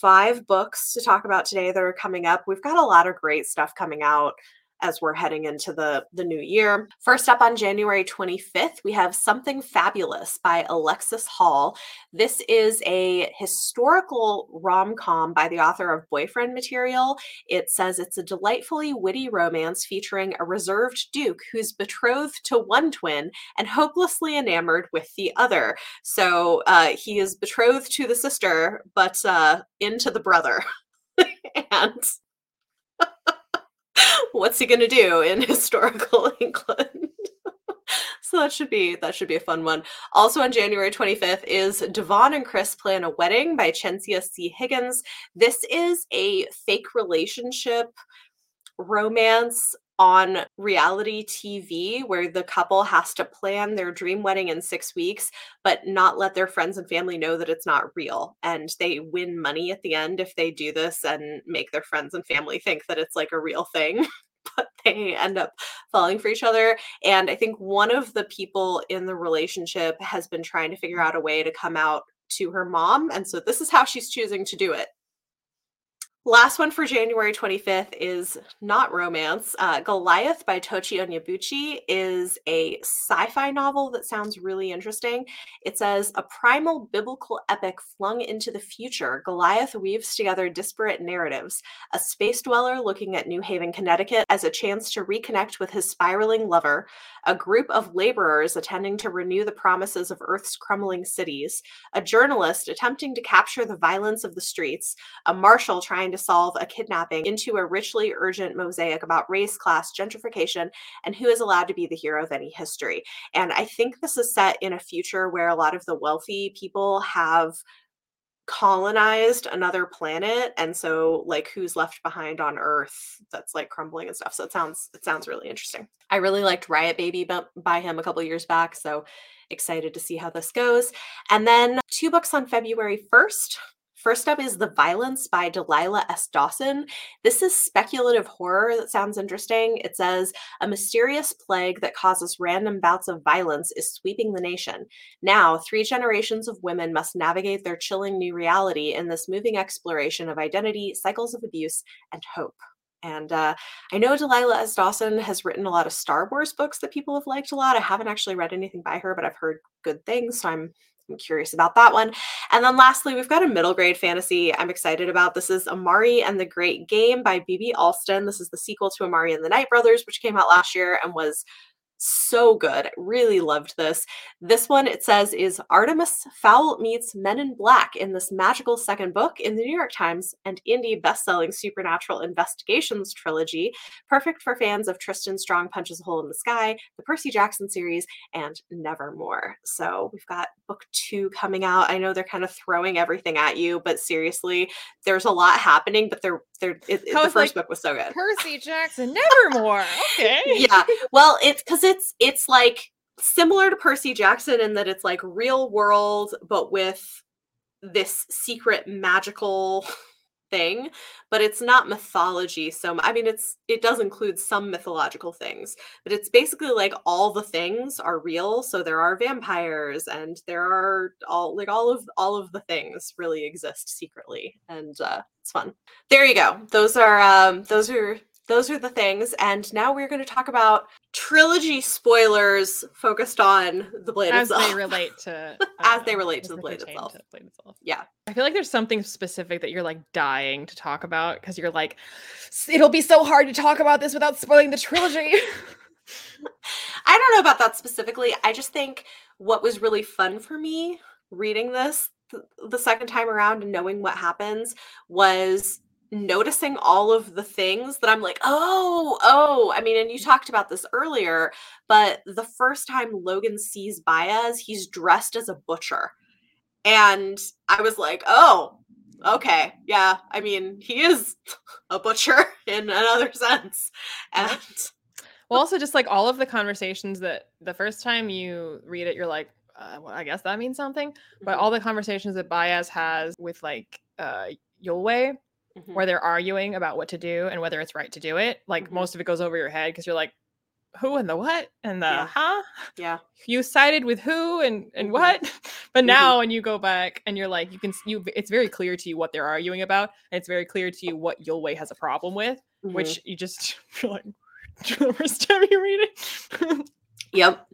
five books to talk about today that are coming up. We've got a lot of great stuff coming out as we're heading into the, the new year. First up on January 25th, we have Something Fabulous by Alexis Hall. This is a historical rom com by the author of Boyfriend Material. It says it's a delightfully witty romance featuring a reserved duke who's betrothed to one twin and hopelessly enamored with the other. So uh, he is betrothed to the sister, but uh, into the brother. and what's he going to do in historical England? so that should be that should be a fun one. Also on January 25th is Devon and Chris Plan a Wedding by Chencia C. Higgins. This is a fake relationship romance on reality TV where the couple has to plan their dream wedding in six weeks, but not let their friends and family know that it's not real. And they win money at the end if they do this and make their friends and family think that it's like a real thing. but they end up falling for each other. And I think one of the people in the relationship has been trying to figure out a way to come out to her mom. And so this is how she's choosing to do it. Last one for January 25th is not romance. Uh, Goliath by Tochi Onyebuchi is a sci fi novel that sounds really interesting. It says a primal biblical epic flung into the future. Goliath weaves together disparate narratives. A space dweller looking at New Haven, Connecticut as a chance to reconnect with his spiraling lover, a group of laborers attending to renew the promises of Earth's crumbling cities, a journalist attempting to capture the violence of the streets, a marshal trying to to solve a kidnapping into a richly urgent mosaic about race, class, gentrification, and who is allowed to be the hero of any history. And I think this is set in a future where a lot of the wealthy people have colonized another planet and so like who's left behind on earth that's like crumbling and stuff. So it sounds it sounds really interesting. I really liked riot baby by him a couple years back so excited to see how this goes. And then two books on february 1st First up is The Violence by Delilah S. Dawson. This is speculative horror that sounds interesting. It says a mysterious plague that causes random bouts of violence is sweeping the nation. Now, three generations of women must navigate their chilling new reality in this moving exploration of identity, cycles of abuse, and hope. And uh, I know Delilah S. Dawson has written a lot of Star Wars books that people have liked a lot. I haven't actually read anything by her, but I've heard good things. So I'm, I'm curious about that one. And then lastly, we've got a middle grade fantasy I'm excited about. This is Amari and the Great Game by B.B. Alston. This is the sequel to Amari and the Night Brothers, which came out last year and was so good. Really loved this. This one, it says, is Artemis Fowl meets Men in Black in this magical second book in the New York Times and indie best-selling supernatural investigations trilogy, perfect for fans of Tristan Strong Punches a Hole in the Sky, the Percy Jackson series, and Nevermore. So we've got book two coming out. I know they're kind of throwing everything at you, but seriously, there's a lot happening, but they're they're it, the first like, book was so good. Percy Jackson, Nevermore. Okay. yeah. Well, it's because it's it's like similar to Percy Jackson in that it's like real world, but with this secret magical thing but it's not mythology so i mean it's it does include some mythological things but it's basically like all the things are real so there are vampires and there are all like all of all of the things really exist secretly and uh it's fun. There you go. Those are um those are those are the things. And now we're going to talk about trilogy spoilers focused on the blade as itself. they relate to uh, as they relate to the blade itself. to the blade itself. Yeah. I feel like there's something specific that you're like dying to talk about because you're like, it'll be so hard to talk about this without spoiling the trilogy. I don't know about that specifically. I just think what was really fun for me reading this the second time around and knowing what happens was noticing all of the things that I'm like, oh, oh. I mean, and you talked about this earlier, but the first time Logen sees Bayaz, he's dressed as a butcher. And I was like, oh, okay. Yeah. I mean, he is a butcher in another sense. And well, also just like all of the conversations that the first time you read it, you're like, uh, well, I guess that means something. But mm-hmm. all the conversations that Bayaz has with like uh Yulwei, mm-hmm. where they're arguing about what to do and whether it's right to do it. Like mm-hmm. most of it goes over your head because you're like, who and the what and the yeah. huh? Yeah. You sided with who and and mm-hmm. what? but mm-hmm. now when you go back and you're like, you can you it's very clear to you what they're arguing about. And it's very clear to you what Yulwei has a problem with, which mm-hmm. you just feel like the first time you read it. yep.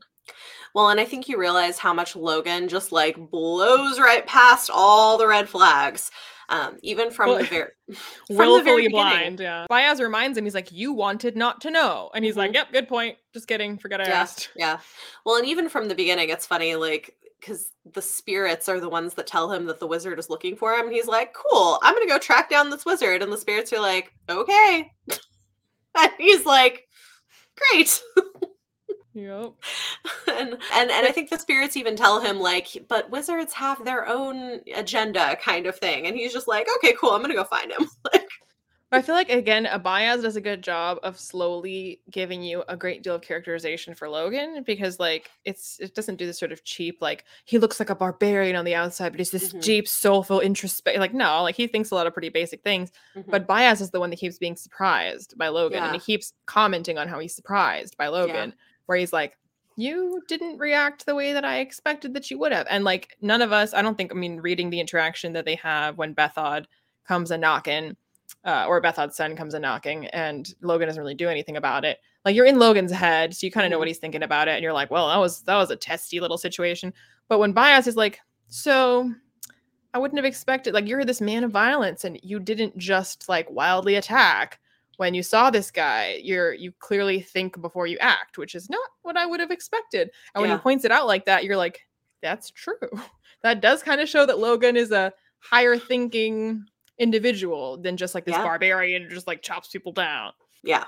Well, and I think you realize how much Logen just like blows right past all the red flags. Um, even from well, the very willfully blind. Yeah. Bayaz reminds him, he's like, "You wanted not to know," and he's mm-hmm. like, "Yep, good point. Just kidding. Forget I yeah, asked." Yeah. Well, and even from the beginning, it's funny, like because the spirits are the ones that tell him that the wizard is looking for him, and he's like, "Cool, I'm gonna go track down this wizard," and the spirits are like, "Okay," and he's like, "Great." Yep. and, and and I think the spirits even tell him like, but wizards have their own agenda kind of thing. And he's just like, okay, cool, I'm gonna go find him. like I feel like again, Bayaz does a good job of slowly giving you a great deal of characterization for Logen because like it's it doesn't do this sort of cheap like he looks like a barbarian on the outside, but he's this mm-hmm. deep, soulful, introspect. Like no, like he thinks a lot of pretty basic things. Mm-hmm. But Bayaz is the one that keeps being surprised by Logen, yeah. and he keeps commenting on how he's surprised by Logen. Yeah where he's like, you didn't react the way that I expected that you would have. And like none of us, I don't think, I mean, reading the interaction that they have when Bethod comes a knocking, uh, or Bethod's son comes a knocking, and Logen doesn't really do anything about it. Like you're in Logen's head, so you kind of know what mm-hmm. he's thinking about it, and you're like, well, that was that was a testy little situation. But when Bayaz is like, so I wouldn't have expected, like you're this man of violence, and you didn't just like wildly attack when you saw this guy you're you clearly think before you act which is not what i would have expected and yeah. when he points it out like that you're like that's true that does kind of show that logen is a higher thinking individual than just like this yeah. barbarian who just like chops people down yeah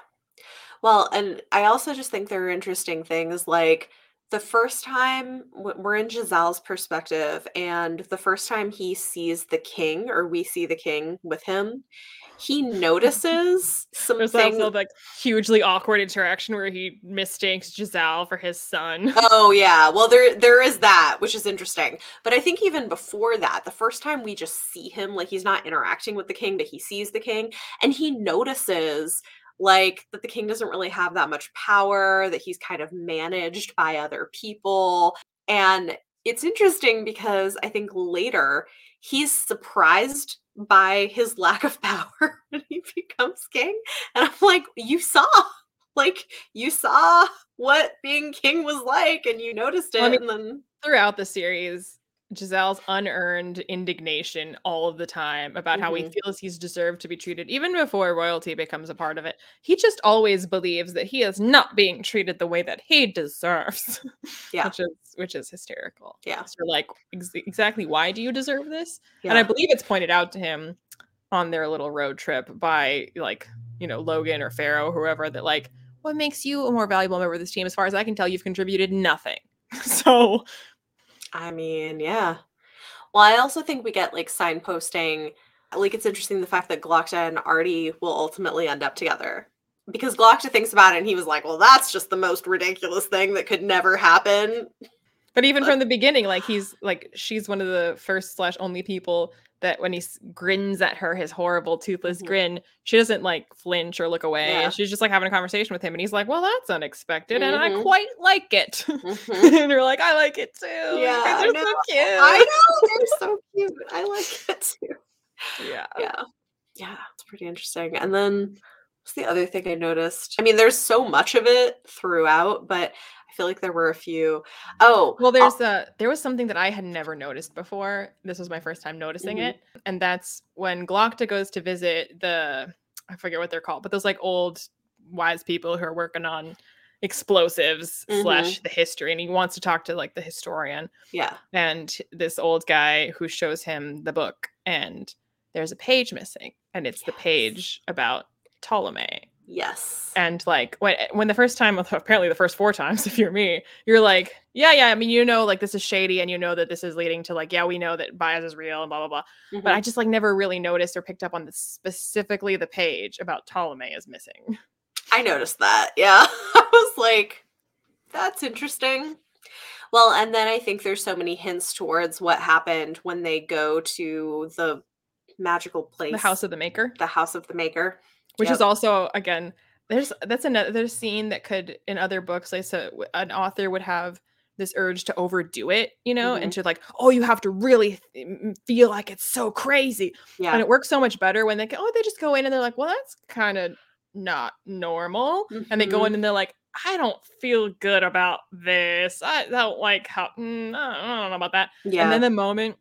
well and i also just think there are interesting things like the first time we're in Jezal's perspective, and the first time he sees the king, or we see the king with him, he notices some There's things. also like hugely awkward interaction where he mistakes Jezal for his son. Oh yeah, well there there is that, which is interesting. But I think even before that, the first time we just see him, like he's not interacting with the king, but he sees the king, and he notices like that the king doesn't really have that much power, that he's kind of managed by other people. And it's interesting because I think later he's surprised by his lack of power when he becomes king. And I'm like, you saw, like, you saw what being king was like, and you noticed it, I mean- and then Throughout the series, Jezal's unearned indignation all of the time about how he Mhm. feels he's deserved to be treated, even before royalty becomes a part of it. He just always believes that he is not being treated the way that he deserves. Yeah. which is which is hysterical. Yeah. So you're like, ex- exactly why do you deserve this? yeah. And I believe it's pointed out to him on their little road trip by like, you know, Logen or Ferro, whoever, that like, what makes you a more valuable member of this team? As far as I can tell, you've contributed nothing. so I mean, yeah. Well, I also think we get like signposting. Like, it's interesting the fact that Glokta and Ardee will ultimately end up together because Glokta thinks about it and he was like, well, that's just the most ridiculous thing that could never happen. But even from the beginning, like he's like she's one of the first slash only people that when he s- grins at her, his horrible toothless Mhm. grin, she doesn't like flinch or look away. Yeah. She's just like having a conversation with him, and he's like, "Well, that's unexpected, and I Mhm. quite like it." Mhm. and you're like, "I like it too. Yeah, guys I are know. so cute." I know. They're so cute. I like it too. yeah. Yeah. Yeah. It's pretty interesting. And then what's the other thing I noticed? I mean, there's so much of it throughout, but feel like there were a few. Oh, Well, uh, there's uh there was something that I had never noticed before. This was my first time noticing Mhm. it, and that's when Glokta goes to visit the I forget what they're called, but those like old wise people who are working on explosives Mhm. slash the history, and he wants to talk to like the historian yeah. and this old guy who shows him the book, and there's a page missing, and it's the page about Tolomei. Yes. And like when when the first time, apparently the first four times, if you're me, you're like, yeah, yeah. I mean, you know, like this is shady, and you know that this is leading to like, yeah, we know that bayaz is real, and blah blah blah. But Mhm. I just like never really noticed or picked up on the, specifically the page about Tolomei is missing. I noticed that. Yeah. I was like, that's interesting. Well, and then I think there's so many hints towards what happened when they go to the magical place, The House of the Maker, the house of the maker. Which Yep. is also again, there's that's another scene that could in other books, like so an author would have this urge to overdo it, you know, and to like, oh, you have to really th- feel like it's so crazy. Yeah. and it works so much better when they go, oh, they just go in and they're like, well, that's kind of not normal. And they go Mhm. in and they're like, I don't feel good about this. I don't like how, mm, I don't- I don't know about that. yeah. And then the moment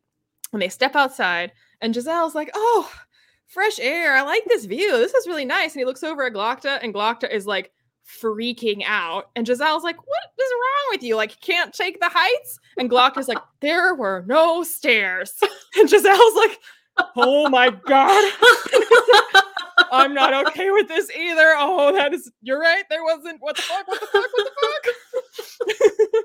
when they step outside and Jezal's like, oh, fresh air. I like this view. This is really nice. And he looks over at Glokta and Glokta is like freaking out. And Jezal's like, what is wrong with you? Like, can't take the heights? And Glokta's like, there were no stairs. And Jezal's like, oh my God. I'm not okay with this either. Oh, that is, you're right. There wasn't, what the fuck, what the fuck, what the fuck?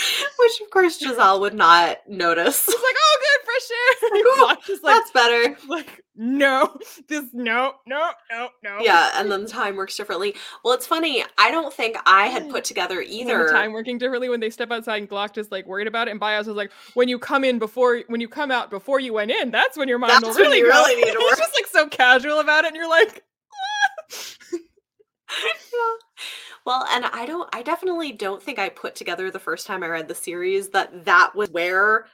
Which of course Jezal would not notice. It's like, oh, good, fresh air. Cool. Like, That's better. like no this no no no no Yeah, and then the time works differently. Well, it's funny. I don't think I had put together either. time working differently when they step outside and Glock just like worried about it and Bayaz was like when you come in before when you come out before you went in that's when your mind will That's when really really need to work. just like so casual about it and you're like ah. Yeah. Well, and I don't I definitely don't think I put together the first time I read the series that that was where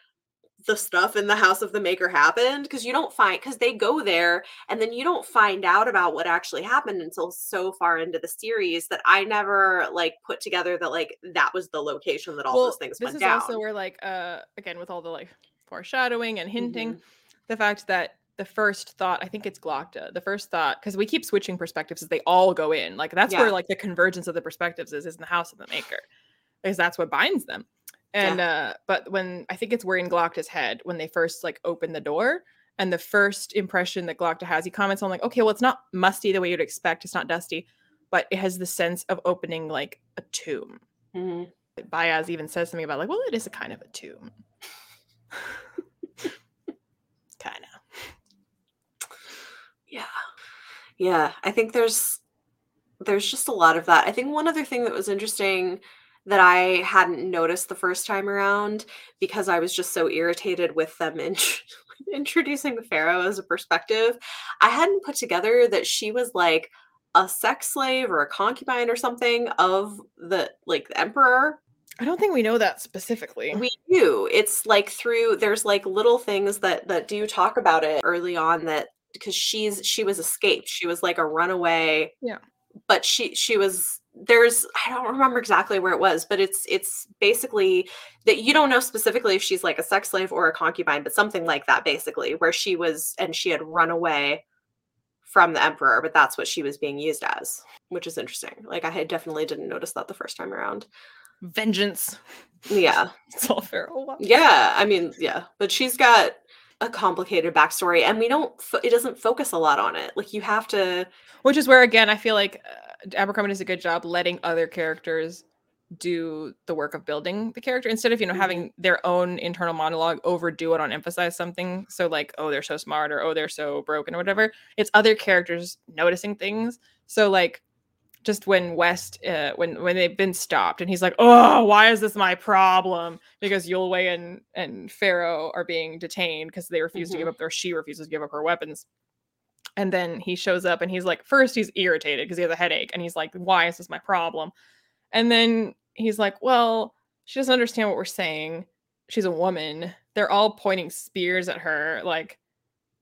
the stuff in the house of the maker happened because you don't find because they go there and then you don't find out about what actually happened until so far into the series that I never like put together that like that was the location that all those things this went is down. also where like uh again with all the like foreshadowing and hinting Mhm. the fact that the first thought i think it's glokta the first thought because we keep switching perspectives as they all go in like that's Yeah. where like the convergence of the perspectives is is in the house of the maker because that's what binds them and uh but when i think it's where in glokta's head when they first like open the door and the first impression that glokta has he comments on like okay well it's not musty the way you'd expect it's not dusty but it has the sense of opening like a tomb Mhm. Bayaz even says something about like, well, it is a kind of a tomb. kind of. Yeah. Yeah, I think there's there's just a lot of that. I think one other thing that was interesting that I hadn't noticed the first time around because I was just so irritated with them in introducing Ferro as a perspective, I hadn't put together that she was like a sex slave or a concubine or something of the like the emperor. I don't think we know that specifically. We do. It's like through there's like little things that that do talk about it early on that because she's she was escaped. She was like a runaway. Yeah. But she she was there's I don't remember exactly where it was, but it's it's basically that you don't know specifically if she's like a sex slave or a concubine, but something like that basically, where she was and she had run away from the emperor, but that's what she was being used as, which is interesting. Like I had definitely didn't notice that the first time around. Vengeance. Yeah. it's all fair. Yeah, I mean, yeah, but she's got a complicated backstory and we don't fo- it doesn't focus a lot on it. Like you have to which is where again I feel like uh, Abercrombie does a good job letting other characters do the work of building the character instead of you know mm-hmm. having their own internal monologue overdo it on emphasize something so like oh they're so smart or oh they're so broken or whatever it's other characters noticing things so like just when west uh, when when they've been stopped and he's like oh why is this my problem because yulwei and and ferro are being detained because they refuse mm-hmm. to give mm-hmm. up or she refuses to give up her weapons and then he shows up and he's like first he's irritated because he has a headache and he's like why is this my problem and then he's like, Well, she doesn't understand what we're saying. She's a woman. They're all pointing spears at her. Like,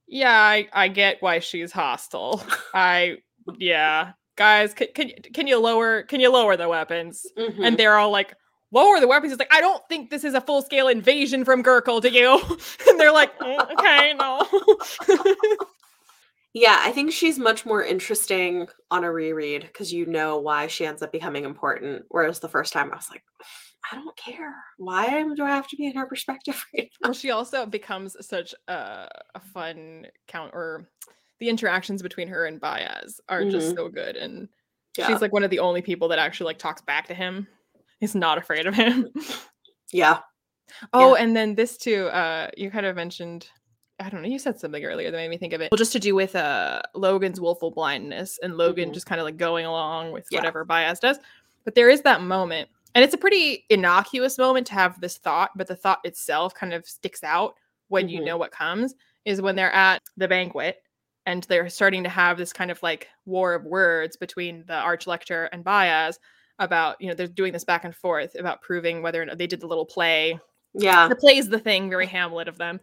yeah, I, I get why she's hostile. I, yeah, guys, can, can, can you lower, can you lower the weapons? Mm-hmm. And they're all like, lower the weapons. It's like, I don't think this is a full scale invasion from Gurkle do you. and they're like, mm, okay, no. Yeah, I think she's much more interesting on a reread because you know why she ends up becoming important. Whereas the first time I was like, I don't care. Why do I have to be in her perspective right Well, she also becomes such a, a fun count or the interactions between her and Bayaz are mm-hmm. just so good. And yeah. she's like one of the only people that actually like talks back to him. He's not afraid of him. yeah. Oh, yeah. and then this too, uh, you kind of mentioned I don't know. You said something earlier that made me think of it. Well, just to do with uh Logen's willful blindness and Logen mm-hmm. just kind of like going along with yeah. whatever Bayaz does. But there is that moment, and it's a pretty innocuous moment to have this thought, but the thought itself kind of sticks out when mm-hmm. you know what comes. Is when they're at the banquet and they're starting to have this kind of like war of words between the arch Archlector and Bayaz about you know they're doing this back and forth about proving whether or not they did the little play. Yeah, the play is the thing, very Hamlet of them.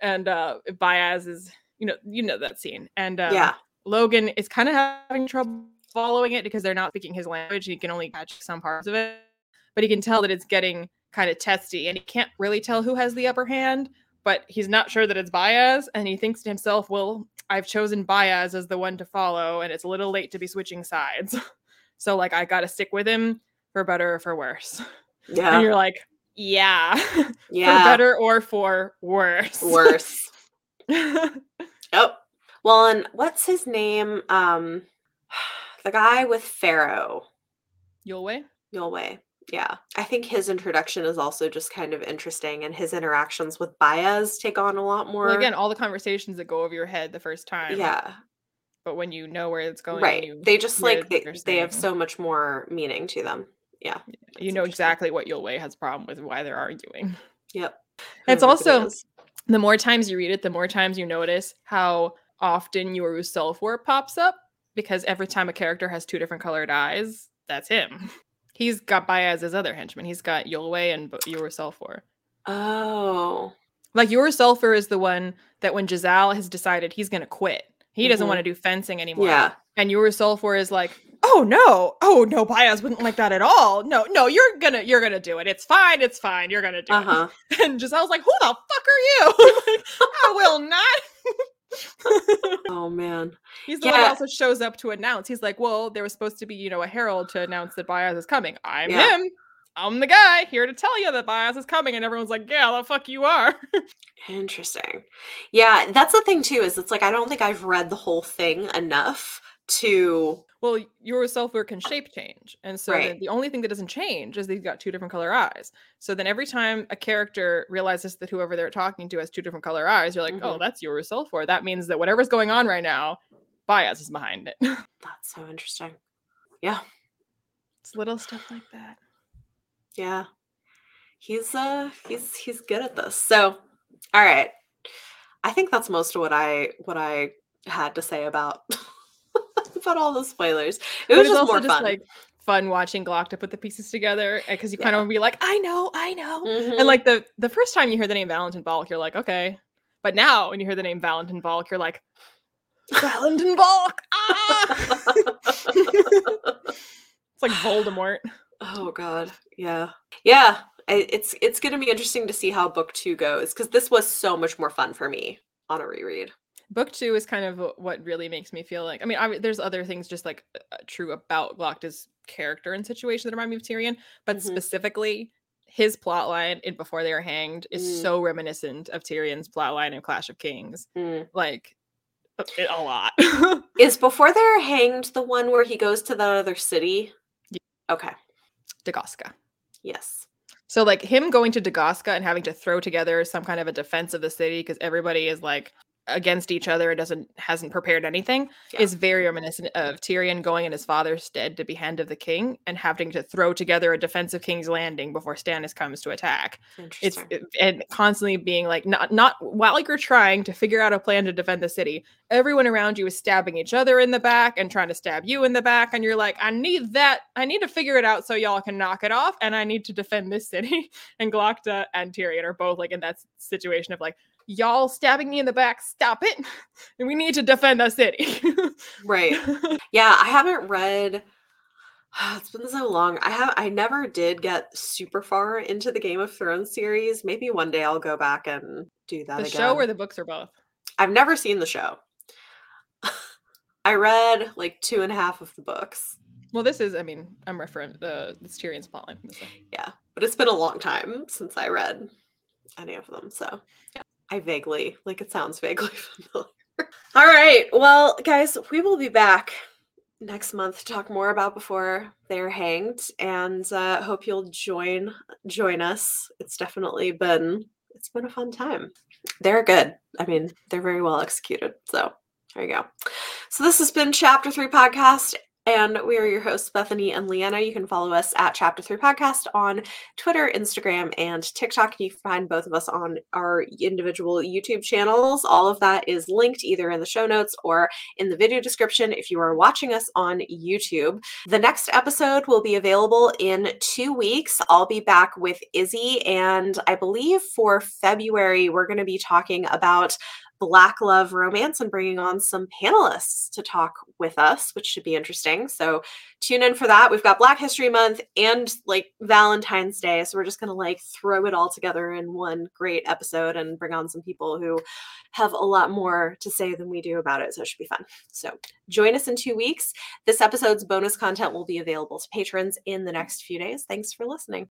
and uh Bayaz is you know you know that scene and um, yeah Logen is kind of having trouble following it because they're not speaking his language he can only catch some parts of it but he can tell that it's getting kind of testy and he can't really tell who has the upper hand but he's not sure that it's Bayaz and he thinks to himself well I've chosen Bayaz as the one to follow and it's a little late to be switching sides so like I got to stick with him for better or for worse yeah and you're like yeah. Yeah. for better or for worse. Worse. oh. Well, and what's his name? Um the guy with Ferro. Yulwei? Yulwei. Yeah. I think his introduction is also just kind of interesting and his interactions with Bayaz take on a lot more. Well, again, all the conversations that go over your head the first time. Yeah. But when you know where it's going, right. They just like they, they have so much more meaning to them yeah you know exactly what Yulwei has a problem with why they're arguing yep it's also it the more times you read it the more times you notice how often Yoru Sulfur pops up because every time a character has two different colored eyes that's him he's got Bayaz as other henchman. He's got Yulwei and Yoru Sulfur. Oh. Like Yoru Sulfur is the one that when Jezal has decided he's going to quit he doesn't mm-hmm. want to do fencing anymore. Yeah. And Yoru Sulfur is like oh no. Oh no Bayaz wouldn't like that at all. No no you're gonna you're gonna do it. It's fine it's fine. You're gonna do uh-huh. it and was like who the fuck are you? Like, I will not oh man he's the yeah. one who also shows up to announce he's like well there was supposed to be you know a herald to announce that Bayaz is coming I'm yeah. him I'm the guy here to tell you that Bayaz is coming. And everyone's like, yeah, the fuck you are. Interesting. Yeah, that's the thing too, is it's like I don't think I've read the whole thing enough to well, Yoru can shape change. And so Right. the only thing that doesn't change is they've got two different color eyes. So then every time a character realizes that whoever they're talking to has two different color eyes, you're like, oh, Mhm. that's Yoru. That means that whatever's going on right now, bayaz is behind it. that's so interesting. Yeah. it's little stuff like that. Yeah. He's uh he's he's good at this. So, all right. I think that's most of what I what I had to say about about all the spoilers. It was just also more just fun. like fun watching Glock to put the pieces together because you kind of be like, I know, I know. Mhm. And like the the first time you hear the name Valint and Balk, you're like, okay. But now when you hear the name Valint and Balk, you're like, Valint and Balk. Ah! it's like Voldemort. oh god. Yeah. Yeah. I, it's it's going to be interesting to see how book 2 goes cuz this was so much more fun for me on a reread. Book two is kind of what really makes me feel like. I mean, I, there's other things just like uh, true about Glokta's character and situation that remind me of Tyrion, but Mhm. specifically his plotline in Before They Are Hanged is Mm. so reminiscent of Tyrion's plotline in Clash of Kings. Mm. Like a, a lot. Is before they're hanged the one where he goes to that other city? Ye- Okay. Dagoska. Yes. So like him going to Dagoska and having to throw together some kind of a defense of the city because everybody is like against each other and doesn't hasn't prepared anything Yeah. is very reminiscent of Tyrion going in his father's stead to be hand of the king and having to throw together a defense of King's Landing before Stannis comes to attack. It's it- and constantly being like not not while you're trying to figure out a plan to defend the city, everyone around you is stabbing each other in the back and trying to stab you in the back, and you're like, I need that, I need to figure it out so y'all can knock it off, and I need to defend this city. And Glokta and Tyrion are both like in that situation of like, y'all stabbing me in the back, stop it, and we need to defend the city. right. Yeah, I haven't read it's been so long. I have I never did get super far into the Game of Thrones series. Maybe one day I'll go back and do that the again. show or the books are both. I've never seen the show. I read like two and a half of the books. Well, this is, I mean, I'm referring the it's Tyrion's plotline. one. Yeah, but it's been a long time since I read any of them. So yeah, I vaguely, like, it sounds vaguely familiar. All right. Well, guys, we will be back next month to talk more about before they're hanged and uh hope you'll join join us it's definitely been it's been a fun time they're good i mean they're very well executed so there you go so this has been chapter three podcast and we are your hosts bethany and leanna you can follow us at chapter three podcast on twitter instagram and tiktok you can find both of us on our individual youtube channels all of that is linked either in the show notes or in the video description if you are watching us on YouTube. The next episode will be available in two weeks. I'll be back with Izzy, and I believe for February, we're going to be talking about Black Love Romance and bringing on some panelists to talk with us, which should be interesting. So tune in for that. We've got Black History Month and like Valentine's Day. So we're just going to like throw it all together in one great episode and bring on some people who have a lot more to say than we do about it. So it should be fun. So join us in two weeks. This episode's bonus content will be available to patrons in the next few days. Thanks for listening.